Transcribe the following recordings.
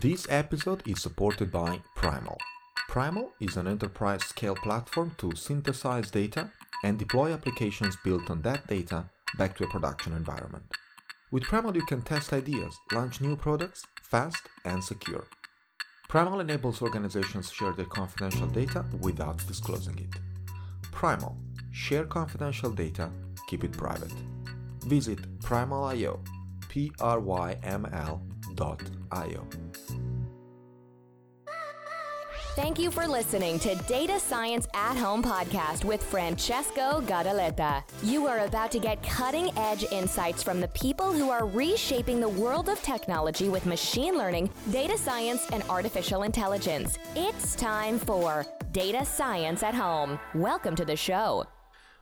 This episode is supported by Pryml. Pryml is an enterprise scale platform to synthesize data and deploy applications built on that data back to a production environment. With Pryml, you can test ideas, launch new products fast and secure. Pryml enables organizations to share their confidential data without disclosing it. Pryml. Share confidential data, keep it private. Visit pryml.io, P R Y M L dot io. Thank you for listening to Data Science at Home podcast with Francesco Gadaletta. You are about to get cutting edge insights from the people who are reshaping the world of technology with machine learning, data science, and artificial intelligence. It's time for Data Science at Home. Welcome to the show.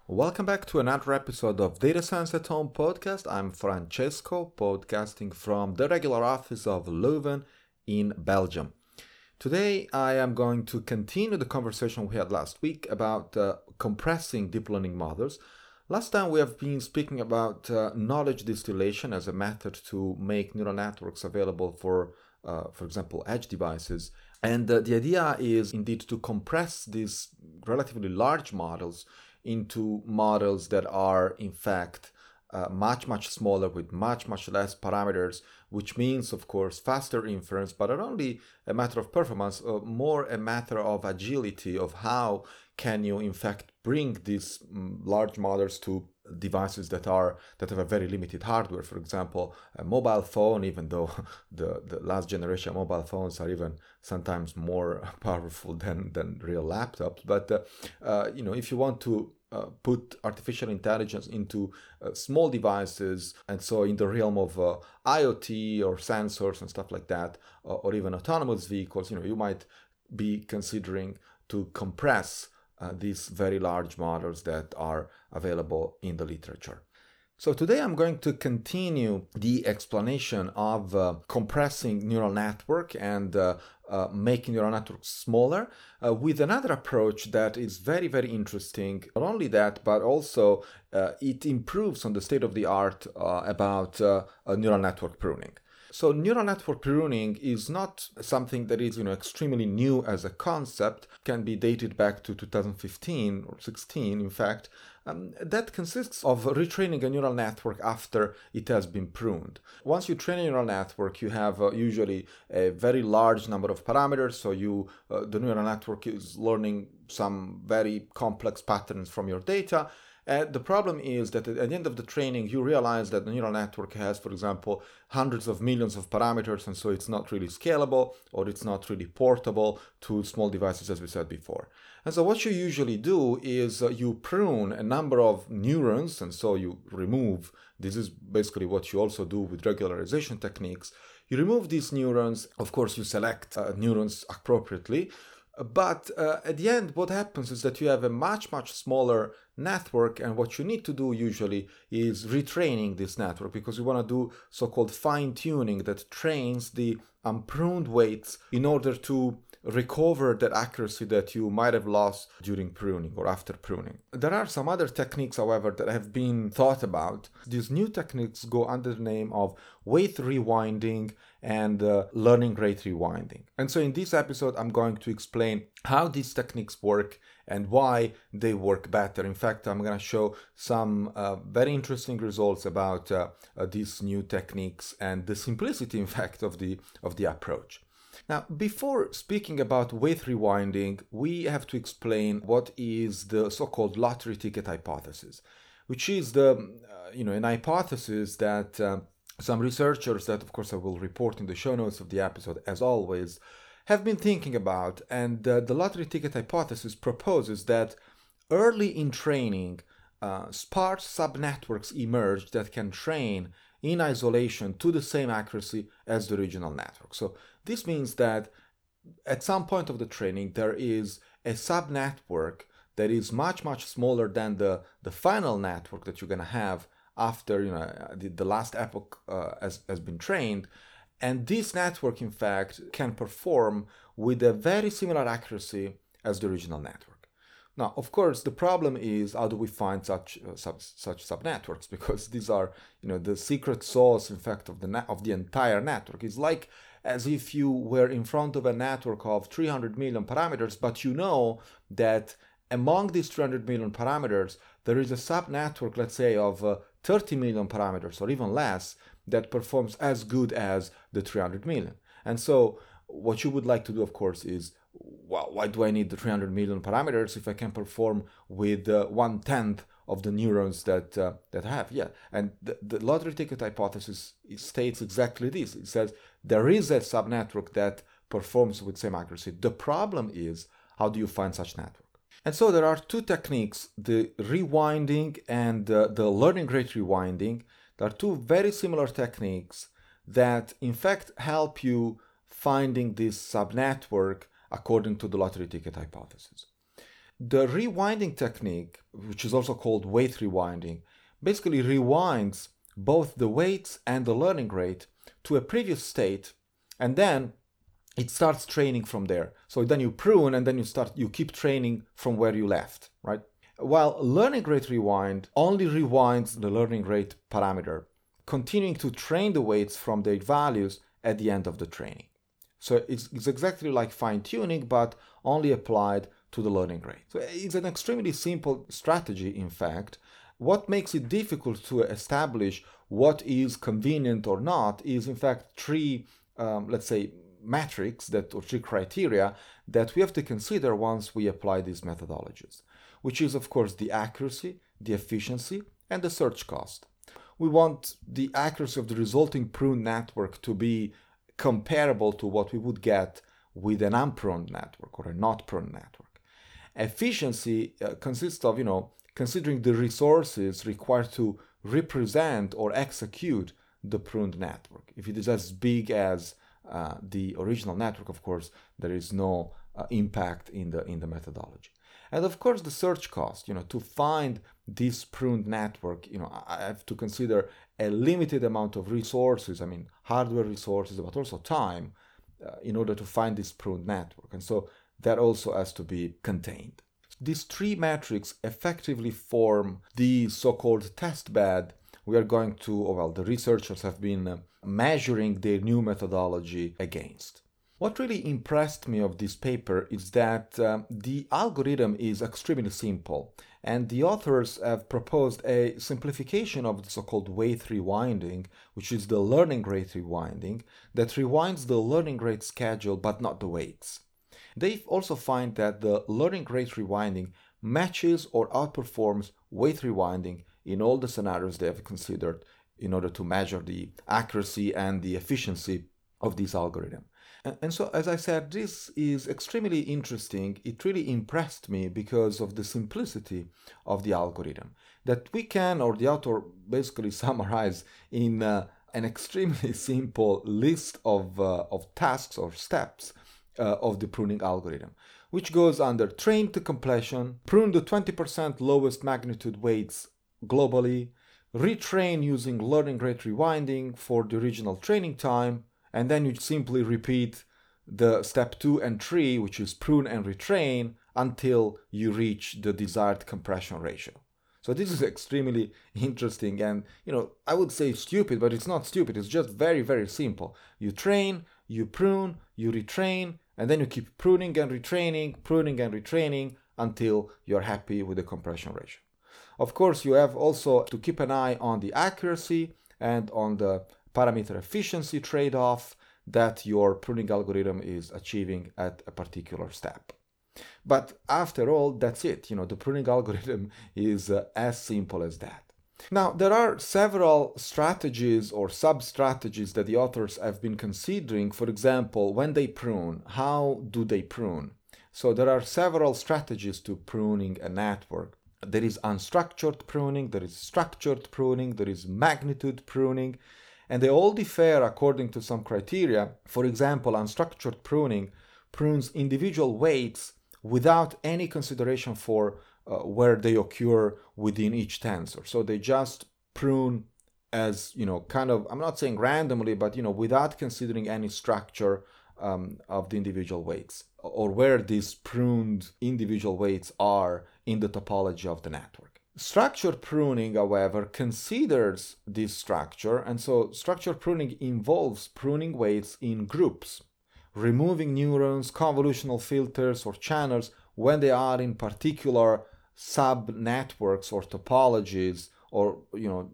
Welcome back to another episode of Data Science at Home podcast. I'm Francesco, podcasting from the regular office of Leuven in Belgium. Today, I am going to continue the conversation we had last week about uh, compressing deep learning models. Last time, we have been speaking about uh, knowledge distillation as a method to make neural networks available for, uh, for example, edge devices. And uh, the idea is indeed to compress these relatively large models into models that are, in fact, uh, much much smaller with much much less parameters which means of course faster inference but not only a matter of performance uh, more a matter of agility of how can you in fact bring these um, large models to devices that are that have a very limited hardware. For example a mobile phone even though the, the last generation mobile phones are even sometimes more powerful than than real laptops. But uh, uh, you know if you want to uh, put artificial intelligence into uh, small devices and so in the realm of uh, iot or sensors and stuff like that or even autonomous vehicles you know you might be considering to compress uh, these very large models that are available in the literature so today I'm going to continue the explanation of uh, compressing neural network and uh, uh, making neural networks smaller uh, with another approach that is very very interesting. Not only that, but also uh, it improves on the state of the art uh, about neural network pruning. So neural network pruning is not something that is you know extremely new as a concept. Can be dated back to 2015 or 16, in fact. Um, that consists of retraining a neural network after it has been pruned. Once you train a neural network, you have uh, usually a very large number of parameters. So you, uh, the neural network is learning some very complex patterns from your data uh, the problem is that at the end of the training, you realize that the neural network has, for example, hundreds of millions of parameters, and so it's not really scalable or it's not really portable to small devices, as we said before. And so, what you usually do is uh, you prune a number of neurons, and so you remove this is basically what you also do with regularization techniques. You remove these neurons, of course, you select uh, neurons appropriately. But uh, at the end, what happens is that you have a much, much smaller network, and what you need to do usually is retraining this network because you want to do so called fine tuning that trains the unpruned weights in order to recover that accuracy that you might have lost during pruning or after pruning. There are some other techniques, however, that have been thought about. These new techniques go under the name of weight rewinding and uh, learning rate rewinding. And so in this episode, I'm going to explain how these techniques work and why they work better. In fact, I'm going to show some uh, very interesting results about uh, uh, these new techniques and the simplicity, in fact, of the of the approach. Now, before speaking about weight rewinding, we have to explain what is the so-called lottery ticket hypothesis, which is the uh, you know an hypothesis that uh, some researchers that of course I will report in the show notes of the episode as always have been thinking about and uh, the lottery ticket hypothesis proposes that early in training uh, sparse subnetworks emerge that can train in isolation to the same accuracy as the original network. So this means that at some point of the training there is a subnetwork that is much much smaller than the the final network that you're going to have after you know the, the last epoch uh, has, has been trained and this network in fact can perform with a very similar accuracy as the original network Now, of course, the problem is how do we find such uh, sub, such subnetworks? Because these are, you know, the secret sauce, in fact, of the na- of the entire network. It's like as if you were in front of a network of 300 million parameters, but you know that among these 300 million parameters, there is a subnetwork, let's say, of uh, 30 million parameters or even less that performs as good as the 300 million. And so, what you would like to do, of course, is well, why do I need the 300 million parameters if I can perform with uh, one tenth of the neurons that uh, that I have? Yeah, and the, the lottery ticket hypothesis states exactly this. It says there is a subnetwork that performs with same accuracy. The problem is how do you find such network? And so there are two techniques: the rewinding and uh, the learning rate rewinding. There are two very similar techniques that, in fact, help you finding this subnetwork according to the lottery ticket hypothesis. The rewinding technique, which is also called weight rewinding, basically rewinds both the weights and the learning rate to a previous state and then it starts training from there. So then you prune and then you start you keep training from where you left, right? While learning rate rewind only rewinds the learning rate parameter, continuing to train the weights from their values at the end of the training. So it's, it's exactly like fine tuning, but only applied to the learning rate. So it's an extremely simple strategy, in fact. What makes it difficult to establish what is convenient or not is, in fact, three, um, let's say, metrics that or three criteria that we have to consider once we apply these methodologies, which is, of course, the accuracy, the efficiency, and the search cost. We want the accuracy of the resulting prune network to be comparable to what we would get with an unpruned network or a not pruned network. Efficiency uh, consists of, you know, considering the resources required to represent or execute the pruned network. If it is as big as uh, the original network, of course, there is no uh, impact in the in the methodology. And of course, the search cost. You know, to find this pruned network, you know, I have to consider a limited amount of resources, I mean, hardware resources, but also time, uh, in order to find this pruned network. And so that also has to be contained. These three metrics effectively form the so called test bed we are going to, well, the researchers have been uh, measuring their new methodology against. What really impressed me of this paper is that um, the algorithm is extremely simple and the authors have proposed a simplification of the so-called weight rewinding, which is the learning rate rewinding, that rewinds the learning rate schedule but not the weights. They also find that the learning rate rewinding matches or outperforms weight rewinding in all the scenarios they have considered in order to measure the accuracy and the efficiency of this algorithm. And so, as I said, this is extremely interesting. It really impressed me because of the simplicity of the algorithm that we can, or the author basically summarize in uh, an extremely simple list of, uh, of tasks or steps uh, of the pruning algorithm, which goes under train to completion, prune the 20% lowest magnitude weights globally, retrain using learning rate rewinding for the original training time, and then you simply repeat the step two and three, which is prune and retrain, until you reach the desired compression ratio. So this is extremely interesting and you know I would say stupid, but it's not stupid. It's just very very simple. You train, you prune, you retrain, and then you keep pruning and retraining, pruning and retraining until you're happy with the compression ratio. Of course, you have also to keep an eye on the accuracy and on the parameter efficiency trade-off that your pruning algorithm is achieving at a particular step. But after all, that's it. You know, the pruning algorithm is uh, as simple as that. Now, there are several strategies or sub strategies that the authors have been considering. For example, when they prune, how do they prune? So, there are several strategies to pruning a network. There is unstructured pruning, there is structured pruning, there is magnitude pruning, and they all differ according to some criteria. For example, unstructured pruning prunes individual weights without any consideration for uh, where they occur within each tensor. So they just prune as, you know, kind of, I'm not saying randomly, but, you know, without considering any structure um, of the individual weights or where these pruned individual weights are in the topology of the network. Structured pruning, however, considers this structure, and so structured pruning involves pruning weights in groups, removing neurons, convolutional filters, or channels when they are in particular sub networks or topologies, or you know,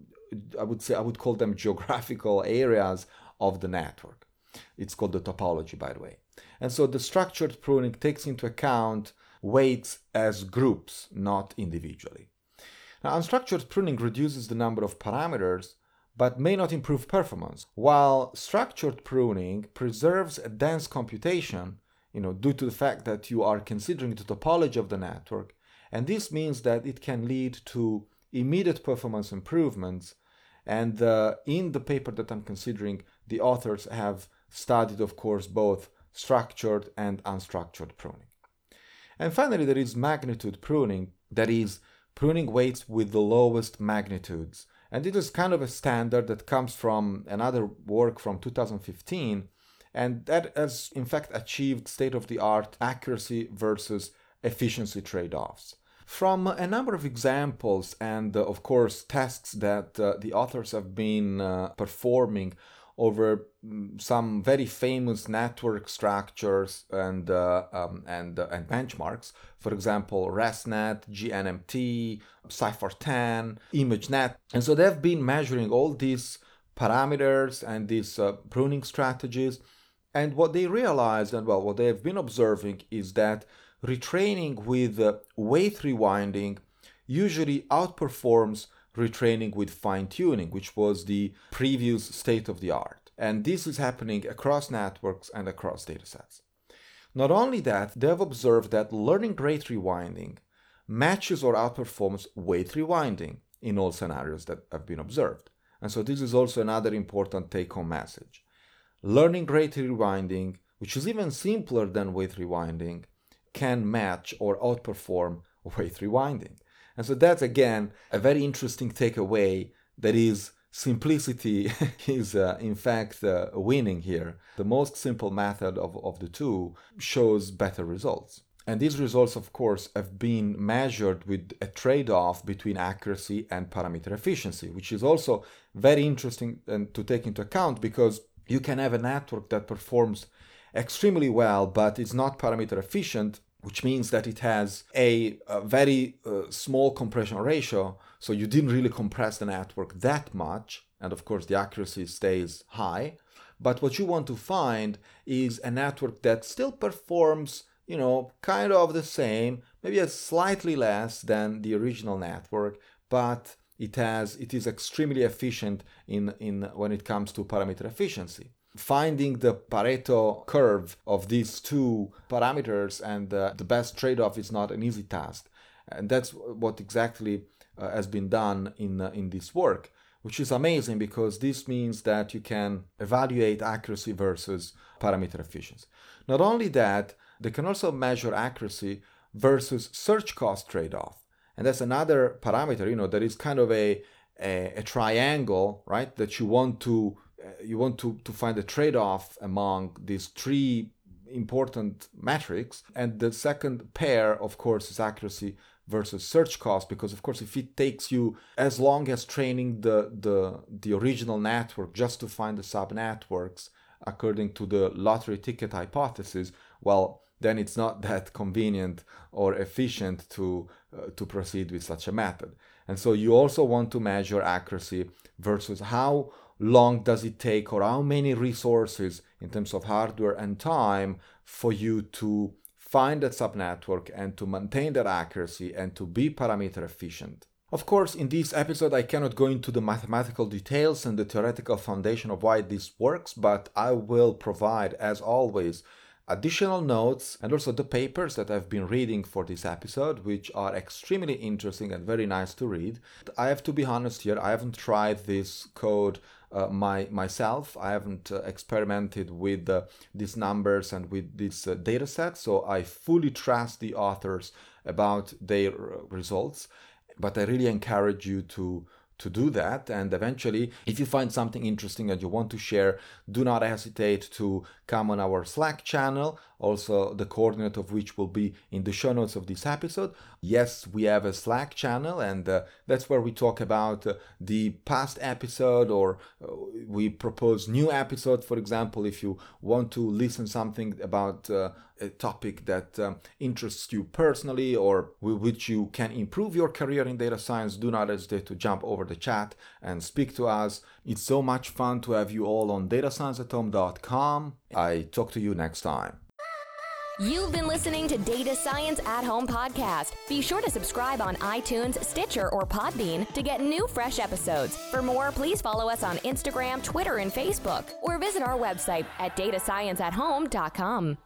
I would say I would call them geographical areas of the network. It's called the topology, by the way. And so the structured pruning takes into account weights as groups, not individually. Now, unstructured pruning reduces the number of parameters but may not improve performance, while structured pruning preserves a dense computation, you know, due to the fact that you are considering the topology of the network, and this means that it can lead to immediate performance improvements. And uh, in the paper that I'm considering, the authors have studied, of course, both structured and unstructured pruning. And finally, there is magnitude pruning, that is, pruning weights with the lowest magnitudes. And it is kind of a standard that comes from another work from 2015, and that has in fact achieved state of the art accuracy versus efficiency trade offs. From a number of examples and, uh, of course, tests that uh, the authors have been uh, performing over mm, some very famous network structures and uh, um, and uh, and benchmarks. For example, ResNet, GNMT, CIFAR-10, ImageNet, and so they've been measuring all these parameters and these uh, pruning strategies. And what they realized, and well, what they have been observing is that retraining with uh, weight rewinding usually outperforms retraining with fine tuning, which was the previous state of the art. And this is happening across networks and across datasets. Not only that, they've observed that learning rate rewinding matches or outperforms weight rewinding in all scenarios that have been observed. And so this is also another important take home message. Learning rate rewinding, which is even simpler than weight rewinding, can match or outperform weight rewinding. And so that's again a very interesting takeaway that is simplicity is uh, in fact uh, winning here. The most simple method of, of the two shows better results. And these results, of course, have been measured with a trade off between accuracy and parameter efficiency, which is also very interesting and to take into account because you can have a network that performs extremely well but is not parameter efficient which means that it has a, a very uh, small compression ratio. So you didn't really compress the network that much. And of course, the accuracy stays high. But what you want to find is a network that still performs, you know, kind of the same, maybe a slightly less than the original network, but it has it is extremely efficient in, in when it comes to parameter efficiency finding the Pareto curve of these two parameters and uh, the best trade off is not an easy task. And that's what exactly uh, has been done in, uh, in this work, which is amazing because this means that you can evaluate accuracy versus parameter efficiency. Not only that, they can also measure accuracy versus search cost trade off. And that's another parameter, you know, that is kind of a, a, a triangle, right, that you want to you want to, to find a trade-off among these three important metrics. And the second pair of course is accuracy versus search cost because of course if it takes you as long as training the the the original network just to find the sub networks according to the lottery ticket hypothesis well then it's not that convenient or efficient to uh, to proceed with such a method. And so you also want to measure accuracy versus how long does it take or how many resources in terms of hardware and time for you to find that subnetwork and to maintain that accuracy and to be parameter efficient. Of course, in this episode, I cannot go into the mathematical details and the theoretical foundation of why this works, but I will provide, as always, additional notes and also the papers that I've been reading for this episode, which are extremely interesting and very nice to read. I have to be honest here, I haven't tried this code uh, my myself. I haven't uh, experimented with uh, these numbers and with this uh, data set, so I fully trust the authors about their uh, results. But I really encourage you to to do that. And eventually, if you find something interesting that you want to share, do not hesitate to come on our Slack channel, also the coordinate of which will be in the show notes of this episode. Yes, we have a Slack channel, and uh, that's where we talk about uh, the past episode or uh, we propose new episodes. For example, if you want to listen something about uh, a topic that um, interests you personally or with which you can improve your career in data science, do not hesitate to jump over the chat and speak to us. It's so much fun to have you all on datascienceathome.com. I talk to you next time. You've been listening to Data Science at Home podcast. Be sure to subscribe on iTunes, Stitcher, or Podbean to get new fresh episodes. For more, please follow us on Instagram, Twitter, and Facebook, or visit our website at datascienceathome.com.